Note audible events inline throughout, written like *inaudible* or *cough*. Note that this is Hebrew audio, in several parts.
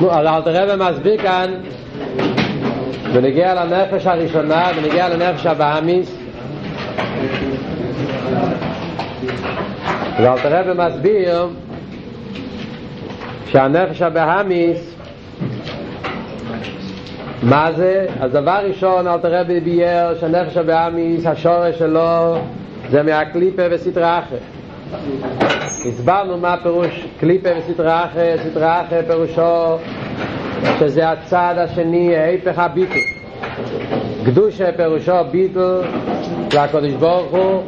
נו, *laughs* אז אלתר רבי מסביר כאן. בנגיע לנפש הראשונה, בנגיע לנפש הבאמיס אז אלתר רבי מסביר שהנפש הבאמיס מה זה? אז דבר ראשון אלתר רבי ביאר שהנפש הבאמיס השורש שלו זה מהקליפה וסטרה אחר הסברנו מה פירוש קליפה סטרה אחר פירושו שזה הצד השני, ההפך הביטל. קדושה פירושו ביטל לקדוש ברוך הוא,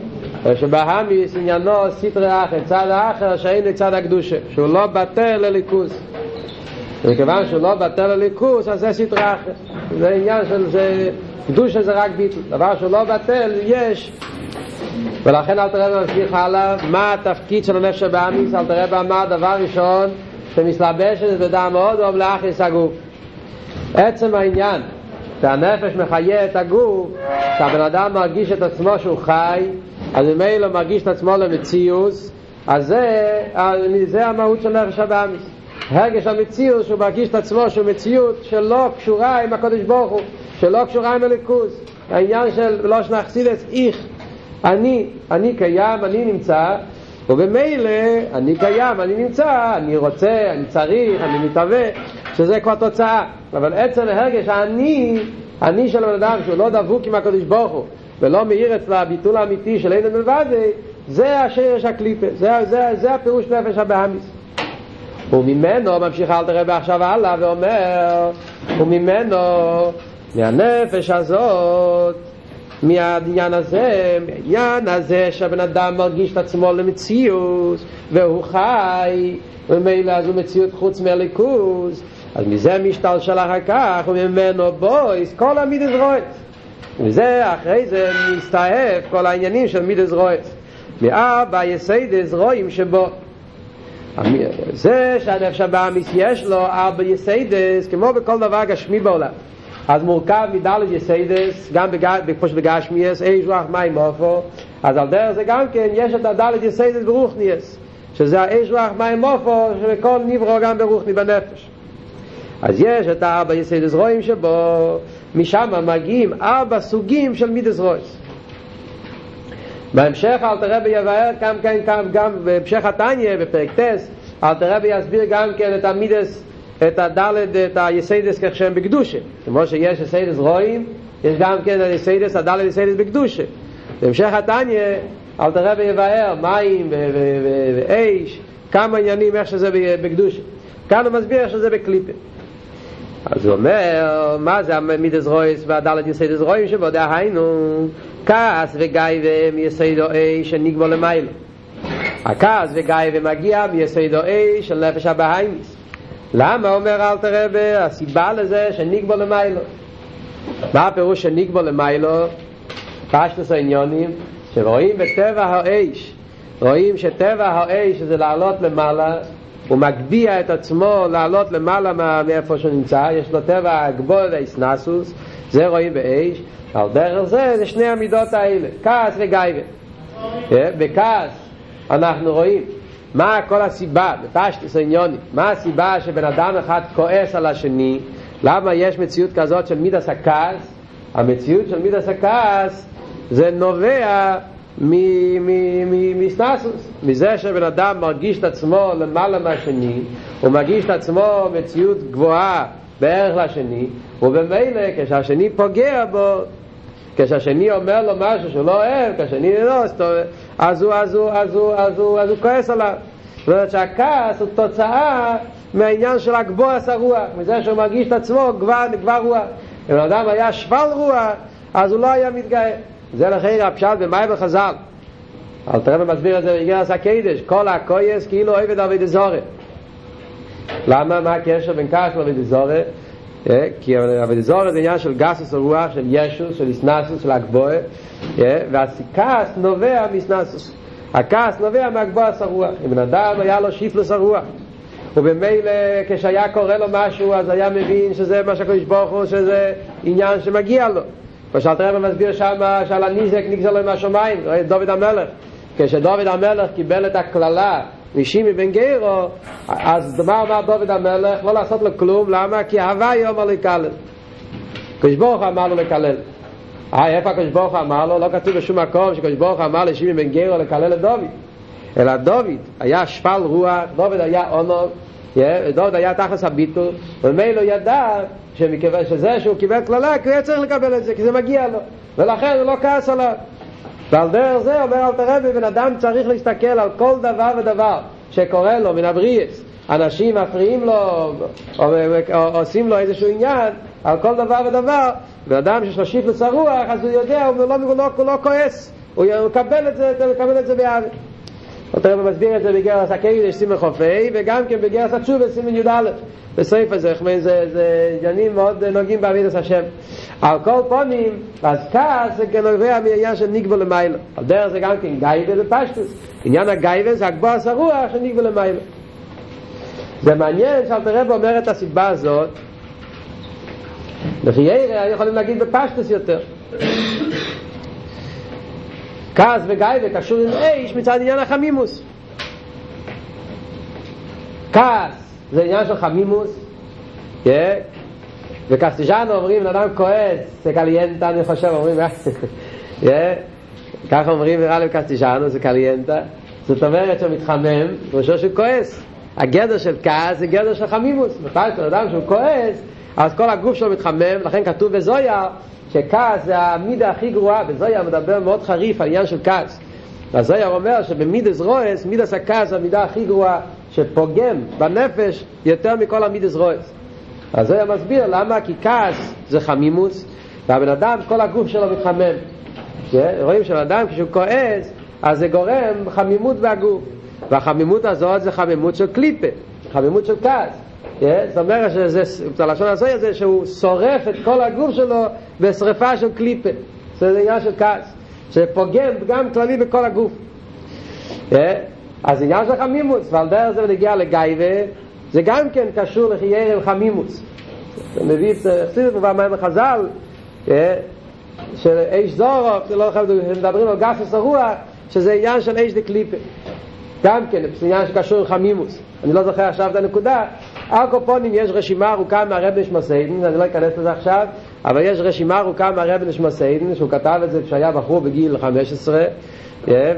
ושבהמיס עניינו סטרי אחר, צד האחר שאין לצד הקדושה, שהוא לא בטל לליכוס. וכיוון שהוא לא בטל לליכוס, אז זה סטרי אחר. זה עניין של זה, קדושה זה רק ביטל. דבר שהוא לא בטל, יש. ולכן אל תראה ממשיך הלאה, מה התפקיד של הנפש הבאמיס, אל תראה במה דבר ראשון, שמסלבשת בדם אודום לאחריס הגוף. עצם העניין שהנפש מחיה את הגוף, שהבן אדם מרגיש את עצמו שהוא חי, אז ממילא מרגיש את עצמו למציאוס, אז זה, זה המהות של נפש הבאמיס. הרגש המציאות שהוא מרגיש את עצמו שהוא מציאות שלא קשורה עם הקודש ברוך הוא, שלא קשורה עם הליכוז. העניין של לא שנחסידס איך, אני, אני קיים, אני נמצא, ובמילא אני קיים, אני נמצא, אני רוצה, אני צריך, אני מתהווה, שזה כבר תוצאה. אבל עצם ההרגש, אני, אני של הבן אדם שהוא לא דבוק עם הקדוש ברוך הוא, ולא מאיר אצלה הביטול האמיתי של אין מלבד, זה השרש הקליפה, זה, זה, זה הפירוש נפש הבאמיס. וממנו ממשיך אל תראה בעכשיו הלאה ואומר, וממנו, מהנפש הזאת, מהעניין הזה, מהעניין הזה שהבן אדם מרגיש את עצמו למציאות והוא חי ומילא אז הוא מציאות חוץ מהליכוז. אז מזה משתלשל אחר כך וממנו בויס כל המידס רויץ וזה אחרי זה מסתעף כל העניינים של מידס רויץ מאבא יסיידס רואים שבו זה שהנפש הבהמיס יש לו ארבע יסיידס כמו בכל דבר גשמי בעולם אז מורכב מדלת יסיידס, גם כמו שבגשמיאס, אש רוח מים ועפר, אז על דרך זה גם כן יש את הדלת יסיידס ברוחניאס, שזה האש רוח מים ועפר, שכל נברא גם ברוחני בנפש. אז יש את הארבע יסיידס רעים שבו, משם מגיעים ארבע סוגים של מידס רויס. בהמשך אלטר רבי יבאר גם כן, גם בהמשך התניא, בפרק טס, אלטר רבי יסביר גם כן את המידס את הדלת, את היסיידס כך שהם בקדושה. כמו שיש יסיידס רעים, יש גם כן היסיידס, הדלת יסיידס בקדושה. בהמשך התניא, אלטר רבי יבאר, מים ואש, כמה עניינים איך שזה בקדושה. כאן הוא מסביר איך שזה בקליפה. אז הוא אומר, מה זה המידס רויס והדלת יסיידס רעים שבו דהיינו, כעס וגיא מיסיידו אש שנגבו למיילו. הכעס וגיא ומגיע מיסיידו אש של נפש הבהיימיס. למה אומר אל תרבה הסיבה לזה שנקבו למיילו. מה הפירוש שנקבו למיילו? פשטוס העניונים שרואים בטבע האש רואים שטבע האש זה לעלות למעלה הוא מגביה את עצמו לעלות למעלה מאיפה שהוא נמצא יש לו טבע הגבול והאסנסוס זה רואים באש על דרך זה זה שני המידות האלה כעס וגאווה. בכעס אנחנו רואים מה כל הסיבה, בפשטוס העניינים, מה הסיבה שבן אדם אחד כועס על השני, למה יש מציאות כזאת של מידס הכעס? המציאות של מידס הכעס זה נובע מסטסוס, מזה שבן אדם מרגיש את עצמו למעלה מהשני, הוא מרגיש את עצמו מציאות גבוהה בערך לשני, ובמילא כשהשני פוגע בו, כשהשני אומר לו משהו שהוא לא אוהב, כשהשני לא, אז הוא, אז הוא, אז הוא, אז הוא, אז הוא כועס עליו. זאת אומרת שהכעס הוא תוצאה מהעניין של הגבוהס הרוח, מזה שהוא מרגיש את עצמו כבר, כבר רוח. אם האדם היה שפל רוח, אז הוא לא היה מתגאה. זה לכן הפשט במאי וחז"ל. אל תראה ומסביר את זה בגלל הקדש, כל הכויס כאילו אוהב את אבי דזורי. למה? מה הקשר בין כעס לעבודה זורה? כי עבודה זורה זה עניין של גסוס הרוח, של ישוס, של היסנסאוס, של הגבוה, והכעס נובע מהיסנסאוס. הכעס נובע מהגבהוס הרוח. אם בן אדם היה לו שיפלוס הרוח, ובמילא כשהיה קורה לו משהו אז היה מבין שזה מה שהקדוש ברוך הוא, שזה עניין שמגיע לו. ושאלטר רבי מסביר שם שעל הניזק נגזר לו מהשמיים, דוד המלך. כשדוד המלך קיבל את הקללה משימי בן גרו אז מה אמר דוד המלך לא לעשות לו כלום למה? כי אהבה יאמר לקלל קדוש ברוך אמר לו לקלל. אה, איפה הקדוש ברוך אמר לו? לא כתוב בשום מקום שקדוש ברוך אמר לשימי בן גרו לקלל את דוד. אלא דוד היה שפל רוח, דוד היה אונוב דוד היה תחס הביטול ומילא ידע שמכיוון שזה שהוא קיבל קללה כי הוא היה צריך לקבל את זה כי זה מגיע לו. ולכן הוא לא כעס עליו ועל דרך זה אומר אל תרבי בן אדם צריך להסתכל על כל דבר ודבר שקורה לו מן הבריאס. אנשים מפריעים לו או, או, או עושים לו איזשהו עניין על כל דבר ודבר בן אדם שיש לו שיפלס הרוח אז הוא יודע הוא לא, לא, הוא לא כועס. הוא מקבל את זה, הוא מקבל את זה באהבה אותו רב מסביר את זה בגרס הקיידש סימן חופי וגם כן בגרס התשובה סימן י"א בסעיף הזה, זה, זה עניינים מאוד נוגעים בעבידת השם. על כל פונים, אז כעס זה כנובע מעניין של ניגבו למיילה על דרך זה גם כן גייבה ופשטוס עניין הגייבה זה הגבוהס הרוח של ניגבו למיילה זה מעניין שאלת הרב אומר את הסיבה הזאת. לפי ירא יכולים להגיד בפשטוס יותר כעס וגייבה קשור עם איש מצד עניין החמימוס כעס זה עניין של חמימוס yeah. וב castellano אומרים אדם כועס זה calienta אני חושב אומרים yeah. *laughs* ככה אומרים נראה לי ב castellano זה calienta זאת אומרת שהוא מתחמם ראשו שהוא כועס הגדר של כעס זה גדר של חמימוס מתי של אדם שהוא כועס אז כל הגוף שלו מתחמם לכן כתוב בזוהר שכעס זה המידה הכי גרועה וזוהר מדבר מאוד חריף על עניין של כעס. אז זוהר אומר שבמידס רעות מידס הכעס זה המידה הכי גרועה שפוגם בנפש יותר מכל המידס רועס אז זה מסביר למה כי כעס זה חמימוס והבן אדם כל הגוף שלו מתחמם. רואים שבן כשהוא כועס אז זה גורם חמימות בגוף. והחמימות הזאת זה חמימות של קליפה חמימות של כעס זאת אומרת שזה, בלשון הסויה זה שהוא שורף את כל הגוף שלו בשריפה של קליפה. זה עניין של כעס שפוגם גם כללי בכל הגוף. אז עניין של חמימוס ועל דרך זה נגיע לגייבה זה גם כן קשור לחייר עם חמימוס מביא את חסידת מובן מים החז"ל של איש זורוק זה לא מדברים על גסוס הרוח שזה עניין של איש דקליפה גם כן זה עניין שקשור עם חמימוס. אני לא זוכר עכשיו את הנקודה. על קופונים יש רשימה ארוכה מהרב נשמסיידן אני לא אכנס לזה עכשיו אבל יש רשימה ארוכה מהרב נשמסיידן שהוא כתב את זה כשהיה בחור בגיל 15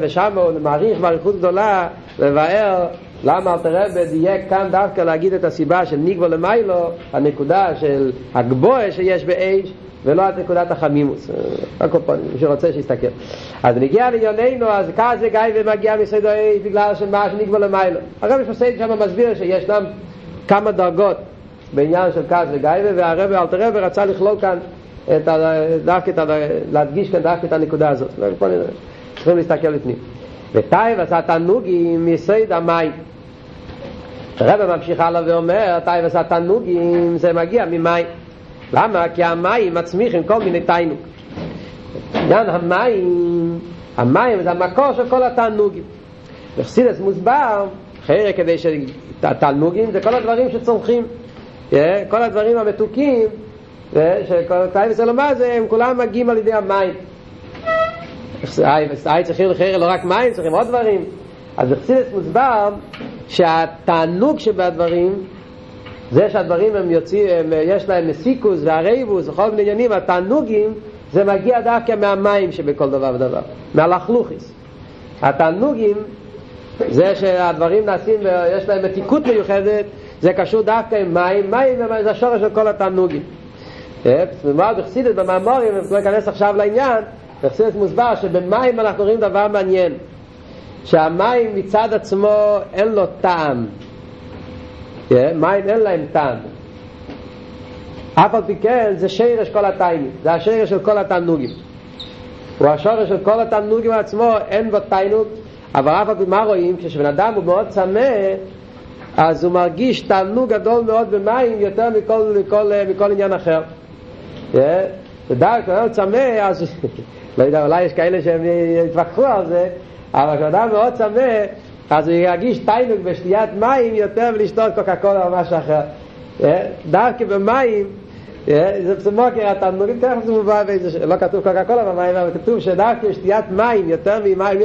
ושם הוא מעריך מעריכות גדולה לבאר למה אלתר רבי דייק כאן דווקא להגיד את הסיבה של ניגבו למיילו הנקודה של הגבוה שיש באש ולא את נקודת החמימוס הקופונים, מי שרוצה שיסתכל. אז נגיע לענייננו, אז כזה גיא ומגיע מסיידו אש בגלל שמה שניגבו למיילו. הרב מסייד שם מסביר שישנם כמה דרגות בעניין של כעס וגייבה והרב אלתר רבי רצה לכלול כאן את דווקא את להדגיש כאן דווקא את הנקודה הזאת. צריכים להסתכל לפנים. וטייב עשה תענוגים מיסוד המים. הרב ממשיך הלאה ואומר טייב עשה תענוגים זה מגיע ממים למה? כי המים מצמיחים כל מיני תענוג. עניין המים המים זה המקור של כל התענוגים. וחסידס מוסבר אחרי כדי שתענוגים זה כל הדברים שצומחים. כל הדברים המתוקים שכל טייב סלומה זה הם כולם מגיעים על ידי המים. היי צריכים לחרר לא רק מים, צריכים עוד דברים. אז בחסידס מוסבר שהתענוג שבדברים זה שהדברים הם יוצאים, הם, יש להם מסיקוס והרייבוס וכל מיני עניינים, התענוגים זה מגיע דווקא מהמים שבכל דבר ודבר, מהלכלוכיס. התענוגים זה שהדברים נעשים ויש להם מתיקות מיוחדת זה קשור דווקא עם מים, מים זה השורש של כל התענוגים. ומה בחסידס במאמורים, אני אכנס עכשיו לעניין בחסידס מוסבר שבמים אנחנו רואים דבר מעניין שהמים מצד עצמו אין לו טעם מים אין להם טעם? אף על פי כן זה שרש כל התיינים זה השרש של כל התענוגים. הוא השורש של כל התענוגים עצמו אין בו תיינוג אבל אף על פי מה רואים? כשבן אדם הוא מאוד צמא אז הוא מרגיש תענוג גדול מאוד במים יותר מכל, מכל, מכל עניין אחר. ודאי כשאדם צמא אז *laughs* לא יודע אולי יש כאלה שהם יתווכחו על זה אבל כשאדם מאוד צמא אז הוא ירגיש תיינוג בשתיית מים יותר מלשתות קוקה קולה או משהו אחר דווקא במים זה פסמוקר התענוגים תכף זה מובא באיזה לא כתוב קוקה קולה במים אבל כתוב שדווקא בשתיית מים יותר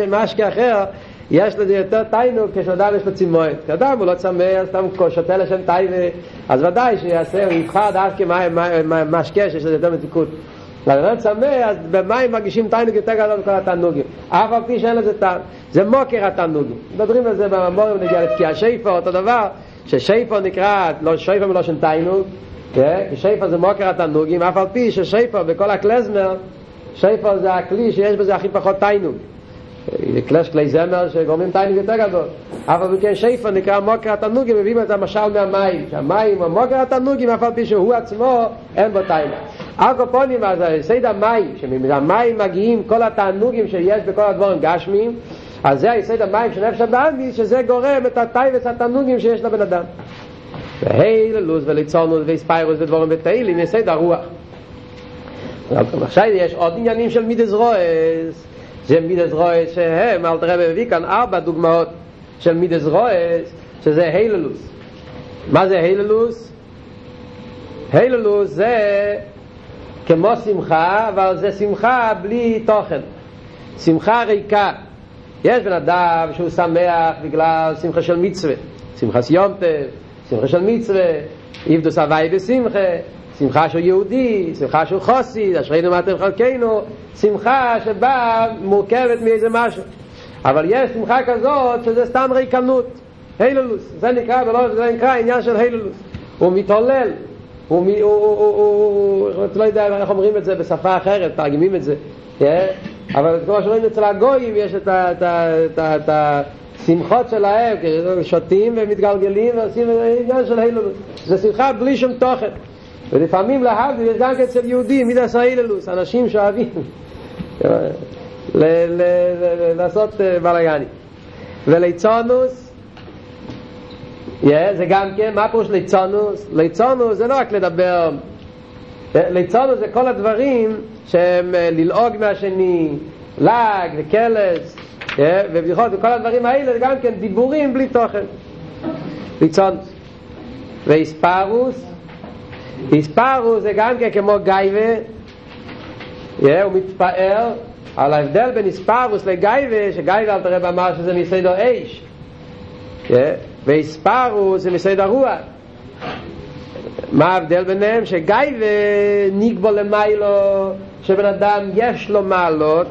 ממשקה אחר יש לזה יותר תיינוק כשאדם יש לו צימורת. כשאדם הוא לא צמא, סתם שותה לשם תיינה, אז ודאי שיעשה, הוא יבחר דווקא משקה שיש לזה יותר מתיקות. אבל לא צמא, אז במים מרגישים תיינוק יותר גדול מכל התענוגים. אף על פי שאין לזה טעם. זה מוקר התענוגים. מדברים על זה בממורים נגיע לתקיע שיפו, אותו דבר, ששיפו נקרא, לא שיפו מלושן תיינוק, שיפו זה מוקר התענוגים, אף על פי ששיפו בכל הקלזמר, שיפו זה הכלי שיש בזה הכי פחות תיינוק. קלש כלי זמר שגורמים תיינוק יותר גדול. אבל בכן שיפו נקרא מוקר התענוגים, מביאים את המשל מהמים, שהמים הוא מוקר התענוגים, אף על פי שהוא עצמו אין בו תיינוק. הקופונים, אז היסד המים, שמהמים מגיעים כל התענוגים שיש בכל הדבורים גשמיים, אז זה היסד המים של נפש הבאמי, שזה גורם את הטייבס התענוגים שיש לבן אדם. והיללוס וליצונוס ואיספיירוס ודבורים בתהילים, יסד הרוח. עכשיו יש עוד עניינים של מידס רועס, זה מידס רועס שהם, אל תראה מביא כאן ארבע דוגמאות של מידס רועס, שזה היללוס. מה זה היללוס? היללוס זה כמו שמחה, אבל זה שמחה בלי תוכן. שמחה ריקה. יש בן אדם שהוא שמח בגלל שמחה של מצווה, שמחה סיומטב, שמחה של מצווה, איבדוס הוואי בשמחה, שמחה של יהודי, שמחה של חוסי, אשרינו מאתם חלקנו, שמחה שבאה מורכבת מאיזה משהו. אבל יש שמחה כזאת שזה סתם ריקנות, הילולוס, זה נקרא, ולא, זה נקרא עניין של הילולוס. הוא מתעולל, הוא, הוא, הוא, הוא, הוא, לא יודע איך אומרים את זה בשפה אחרת, תרגמים את זה, yeah? אבל כמו שרואים אצל הגויים יש את, ה, השמחות שלהם, שותים ומתגלגלים ועושים עניין של הילולוס. זה שמחה בלי שום תוכן. ולפעמים להבדיל יש גם אצל יהודים, מי נעשה הילולוס, אנשים שאוהבים לעשות בלאגנים. וליצונוס זה גם כן, מה פירוש ליצונוס? ליצונוס זה לא רק לדבר, ליצונוס זה כל הדברים שהם ללעוג מהשני, לעג וקלס, ובדיחות וכל הדברים האלה זה גם כן דיבורים בלי תוכן. ליצונוס. ואיספרוס, איספרוס זה גם כן כמו גייבה, yeah, הוא מתפאר על ההבדל בין איספרוס לגייבה, שגייבה אל תראה אמר שזה מסדר אש. Yeah. ואיספרו זה מסייד הרוח מה ההבדל ביניהם? שגייבה נגבו למיילו שבן אדם יש לו מעלות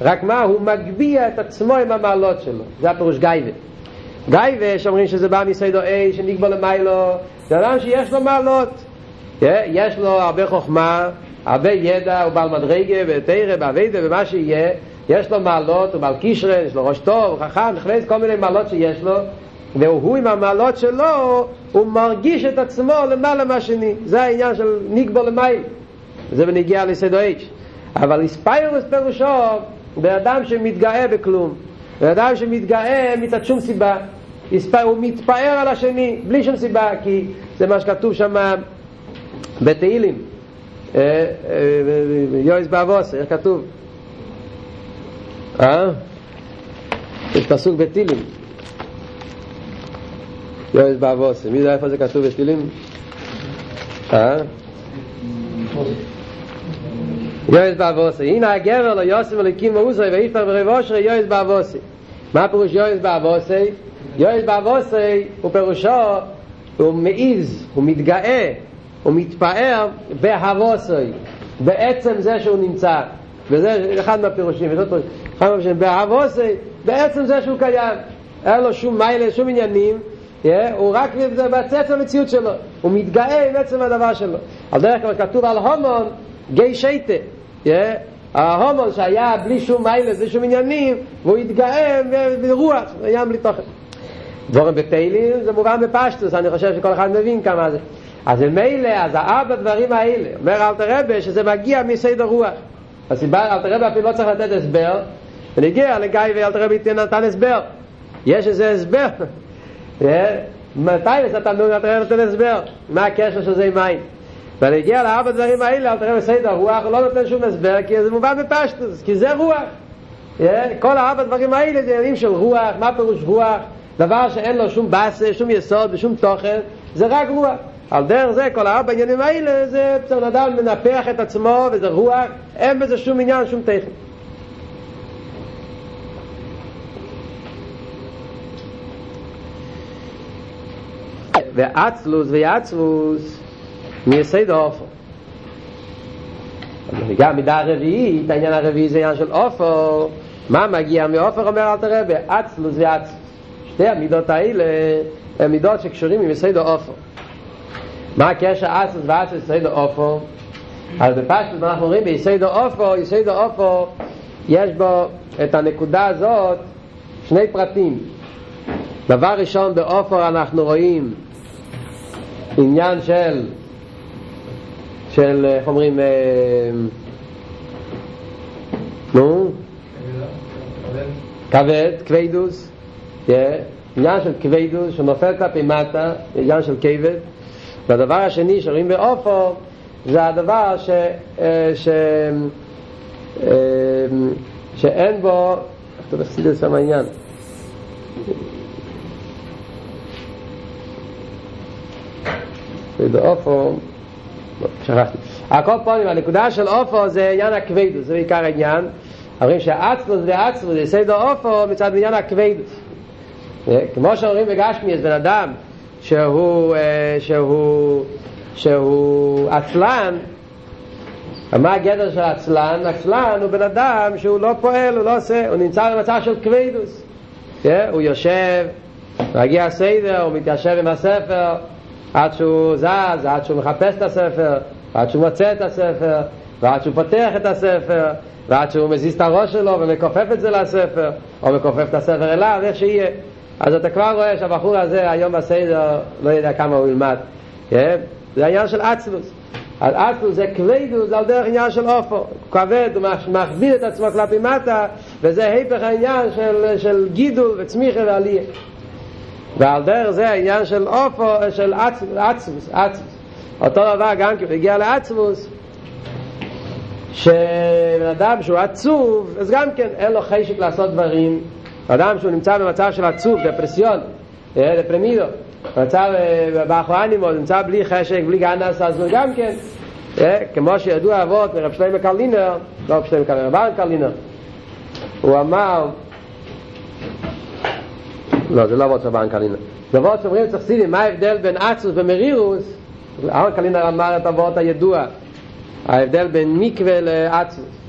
רק מה? הוא מגביה את עצמו עם המעלות שלו זה הפירוש גייבה גייבה שאומרים שזה בא מסיידו אי שנגבו למיילו זה אדם שיש לו מעלות יש לו הרבה חוכמה הרבה ידע, הוא בעל מדרגה ותרא, בעבידה ומה שיהיה יש לו מעלות, הוא בעל קישרן, יש לו ראש טוב, חכם, נכנס כל מיני מעלות שיש לו והוא עם המעלות שלו, הוא מרגיש את עצמו למעלה מהשני. זה העניין של נגבו למייל. זה בנגיע לסדו אייץ'. אבל איספיירוס פירושו באדם שמתגאה בכלום. באדם שמתגאה מצד שום סיבה. הוא מתפאר על השני בלי שום סיבה, כי זה מה שכתוב שם בתהילים. יויס באבוס, איך כתוב? אה? יש פסוק בתהילים. יואל באבוס, מי יודע איפה זה כתוב בתהילים? אה? יואל באבוס, הנה הגבר לא יוסם אלוקים מאוסרי ויפתח ברב אושרי יואל באבוס. מה פירוש יואל באבוס? יואל באבוס הוא פירושו, הוא מעיז, הוא מתגאה, הוא מתפאר בהבוסוי, בעצם זה שהוא נמצא. וזה אחד מהפירושים, אחד מהפירושים, בהבוסי, בעצם זה שהוא קיים. אין לו שום מיילה, שום עניינים, הוא רק מבצע המציאות שלו, הוא מתגאה עם עצם הדבר שלו. על דרך כלל כתוב על הומון, גי שייטה. ההומון שהיה בלי שום מיילס, בלי שום עניינים, והוא התגאה ברוח, היה בלי תוכן. דבורים בתהילים זה מובן בפשטוס, אני חושב שכל אחד מבין כמה זה. אז מילא, אז הארבע דברים האלה, אומר אלתר רבה שזה מגיע מסדר רוח. הסיבה, אלתר רבה אפילו לא צריך לתת הסבר, ונגיע לגיא ואלתר רבה נתן הסבר. יש איזה הסבר. *laughs* מתי אתה נותן הסבר? מה הקשר של זה עם מים? ואני אגיע לארבע דברים האלה, אל תראה בסדר, רוח לא נותן שום הסבר, כי זה מובן בפשטוס, כי זה רוח. כל הארבע דברים האלה זה עניינים של רוח, מה פירוש רוח? דבר שאין לו שום באסה, שום יסוד ושום תוכן, זה רק רוח. על דרך זה כל הארבע עניינים האלה זה בן אדם מנפח את עצמו וזה רוח, אין בזה שום עניין, שום טכן. ועצלוס ויעצבוס מייסד אופו גם מידה הרביעית, העניין הרביעי זה עניין של אופו, מה מגיע מאופר אומר אל תראה בעצלוס ועצלוס. שתי המידות האלה הן מידות שקשורים עם יסיידו האופו. מה הקשר? אצלוס ואצלוס יסד האופו אז בפשטות אנחנו רואים ביסד האופו יסד האופו יש בו את הנקודה הזאת שני פרטים. דבר ראשון באופר אנחנו רואים עניין של של, איך אומרים, נו? כבד, כבדוס, עניין של כבדוס שנופל כלפי מטה, עניין של כבד והדבר השני שרואים באופו זה הדבר ש, ש, שאין בו, איך אתה תפסיד את שם העניין? באופו שכחתי. הכל פעמים, הנקודה של אופו זה עניין הכבדוס, זה בעיקר העניין. אומרים שעצמוס ועצמוס זה סדר אופו מצד עניין הכבדוס. כמו שאומרים בגשמי, אז בן אדם שהוא, שהוא, שהוא עצלן, מה הגדר של עצלן? עצלן הוא בן אדם שהוא לא פועל, הוא לא עושה, הוא נמצא במצב של כבדוס. הוא יושב, מגיע הסדר, הוא מתיישב עם הספר, עד שהוא זז, עד שהוא מחפש את הספר, ועד שהוא מוצא את הספר, ועד שהוא פותח את הספר, ועד שהוא מזיז את הראש שלו ומכופף את זה לספר, או מכופף את הספר אליו, איך שיהיה. אז אתה כבר רואה שהבחור הזה היום בסדר לא יודע כמה הוא ילמד. כן? זה העניין של אצלוס. אז אצלוס זה כבדוס על דרך עניין של אופו. כבד, הוא מכביד את עצמו כלפי מטה, וזה היפך העניין של, של גידול וצמיחה ועלייה. ועל דרך זה העניין של אופו, של עצמוס, עצמוס. אותו דבר גם כי הגיע לעצמוס, שבן אדם שהוא עצוב, אז גם כן אין לו חשק לעשות דברים. אדם שהוא נמצא במצב של עצוב, דפרסיון, דפרמידו, במצב באחואנימו, נמצא בלי חשק, בלי גנס, אז הוא גם כן, כמו שידוע אבות מרב שלמה קרלינר, לא רב שלמה קרלינר, רבן קרלינר, הוא אמר, לא, זה לא אבות רבן קרלינר, זה אבות שאומרים צריך סידים, מה ההבדל בין עצוס ומרירוס, רבן קרלינר אמר את אבות הידוע, ההבדל בין מקווה לעצמוס.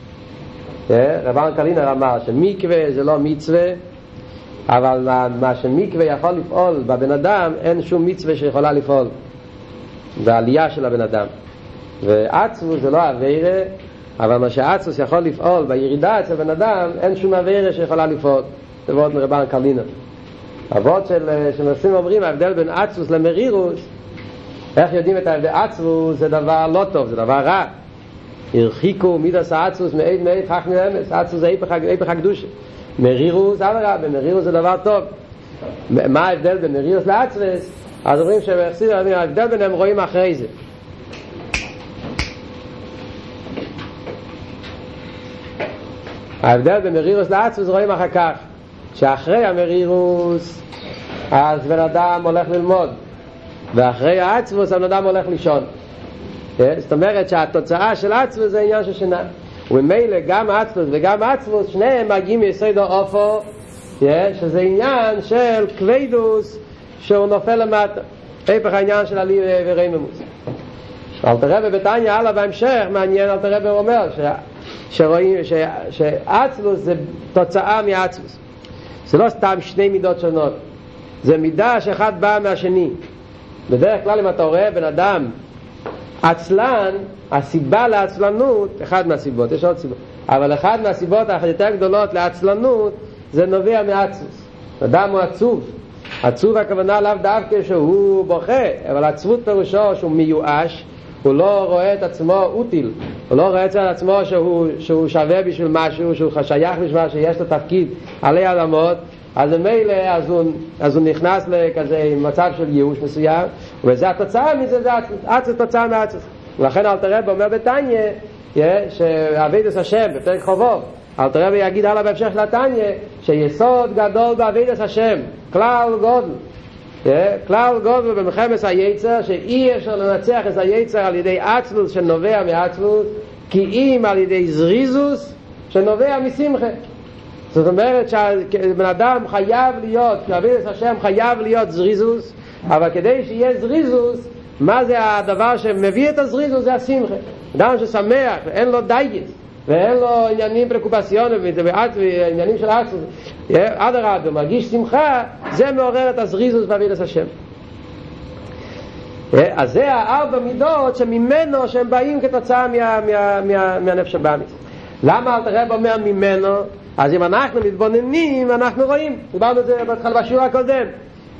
רבן קלינר אמר שמקווה זה לא מצווה, אבל מה שמקווה יכול לפעול בבן אדם, אין שום מצווה שיכולה לפעול. זה העלייה של הבן אדם. ועצמוס זה לא אביירה, אבל מה שעצמוס יכול לפעול בירידה אצל בן אדם, אין שום אביירה שיכולה לפעול. זה ועוד מרבן קלינר. אבות של, שמנסים אומרים, ההבדל בין עצמוס למרירוס, איך יודעים את ההבדל? עצמוס זה דבר לא טוב, זה דבר רע. הרחיקו מידס האצוס מעיד מעיד חך מאמס אצוס זה היפך הקדושה מרירוס אדרבה מרירוס זה דבר טוב. מה ההבדל בין מרירוס לאצוס אז אומרים שבחסיד ההבדל ביניהם רואים אחרי זה. ההבדל בין מרירוס לאצוס רואים אחר כך שאחרי המרירוס אז בן אדם הולך ללמוד ואחרי האצוס הבן אדם הולך לישון. זאת אומרת שהתוצאה של עצמוס זה עניין של שינה וממילא גם עצמוס וגם עצמוס שניהם מגיעים מיסוד האופו שזה עניין של כבדוס שהוא נופל למטה. היפך העניין של עלי ורממוס אלתר רבי בתניא הלאה בהמשך מעניין אלתר רבי אומר ש... שרואים שעצמוס זה תוצאה מעצמוס. זה לא סתם שני מידות שונות. זה מידה שאחד בא מהשני. בדרך כלל אם אתה רואה בן אדם עצלן, הסיבה לעצלנות, אחד מהסיבות, יש עוד סיבות, אבל אחד מהסיבות היותר גדולות לעצלנות זה נובע מעצמוס. אדם הוא עצוב. עצוב הכוונה לאו דווקא שהוא בוכה, אבל עצבות פירושו שהוא מיואש, הוא לא רואה את עצמו אוטיל, הוא לא רואה את עצמו שהוא, שהוא שווה בשביל משהו, שהוא שייך בשביל משהו, שיש לו תפקיד עלי אדמות, אז ממילא אז הוא, אז הוא נכנס לכזה מצב של ייאוש מסוים וזה התוצאה מזה זה עצת תוצאה מעצת ולכן אלתר רב אומר בתניא שעבידת השם בפרק חובוב אלתר רב יגיד הלאה בהמשך של התניא שיסוד גדול בעבידת השם כלל גודל. כלל גודל במלחמת היצר שאי אפשר לנצח את היצר על ידי עצלוס שנובע מעצלוס כי אם על ידי זריזוס שנובע משמחה זאת אומרת שבן אדם חייב להיות, להבין את השם חייב להיות זריזוס, אבל כדי שיהיה זריזוס, מה זה הדבר שמביא את הזריזוס? זה השמחה. אדם ששמח, אין לו דייגס, ואין לו עניינים פרקופסיונים, עניינים של עצמוס, אדרבה, מרגיש שמחה, זה מעורר את הזריזוס בעבידת השם. אז זה הארבע מידות שממנו שהם באים כתוצאה מה, מה, מה, מהנפש הבאמיס. למה אל תראה אומר ממנו? אז אם אנחנו מתבוננים, אנחנו רואים. דיברנו את זה בהתחלה בשיעור הקודם.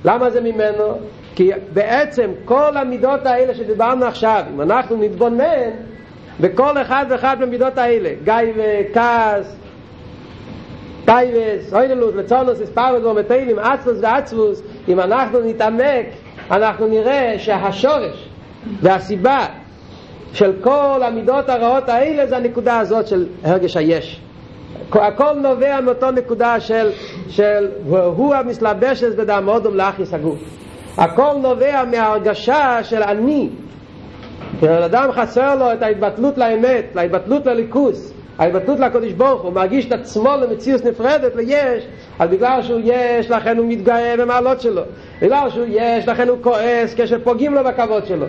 למה זה ממנו? כי בעצם כל המידות האלה שדיברנו עכשיו, אם אנחנו נתבונן בכל אחד ואחד מהמידות האלה, גיא וכעס, טייבס, אוינלוס, לצונוס, הספרדוס, ומטיילים, עצלוס ועצלוס, אם אנחנו נתעמק אנחנו נראה שהשורש והסיבה של כל המידות הרעות האלה זה הנקודה הזאת של הרגש היש. הכל נובע מאותו נקודה של, של הוא המסלבשת בדם אודום לאחיס הגוף. הכל נובע מההרגשה של אני. כשאדם חסר לו את ההתבטלות לאמת, להתבטלות לליכוס, ההתבטלות לקודש ברוך הוא מרגיש את עצמו למציאות נפרדת ליש אז בגלל שהוא יש לכן הוא מתגאה במעלות שלו בגלל שהוא יש לכן הוא כועס כשפוגעים לו בכבוד שלו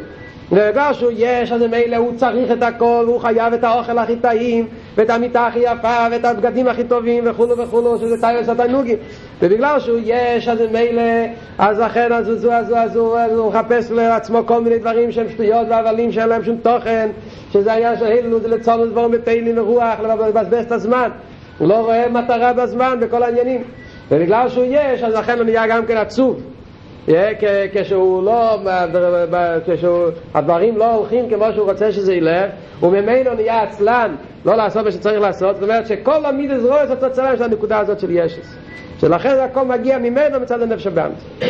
ובגלל שהוא יש, אז ממילא הוא צריך את הכל, והוא חייב את האוכל הכי טעים, ואת המיטה הכי יפה, ואת הבגדים הכי טובים, וכולו וכולו, שזה טיירס התענוגים. ובגלל שהוא יש, אז ממילא, אז לכן, אז הוא, אז הוא, אז הוא, אז הוא מחפש לעצמו כל מיני דברים שהם שטויות והבלים שאין להם שום תוכן, שזה היה של הילנו, זה לצונו דברים בתהילים ורוח, לבזבז את הזמן. הוא לא רואה מטרה בזמן בכל העניינים. ובגלל שהוא יש, אז לכן הוא נהיה גם כן עצוב. כשהוא לא, כשהדברים לא הולכים כמו שהוא רוצה שזה ילך, וממנו נהיה עצלן לא לעשות מה שצריך לעשות, זאת אומרת שכל המידס רואה את התוצאה של הנקודה הזאת של ישס. שלכן הכל מגיע ממנו מצד הנפש הבאמת.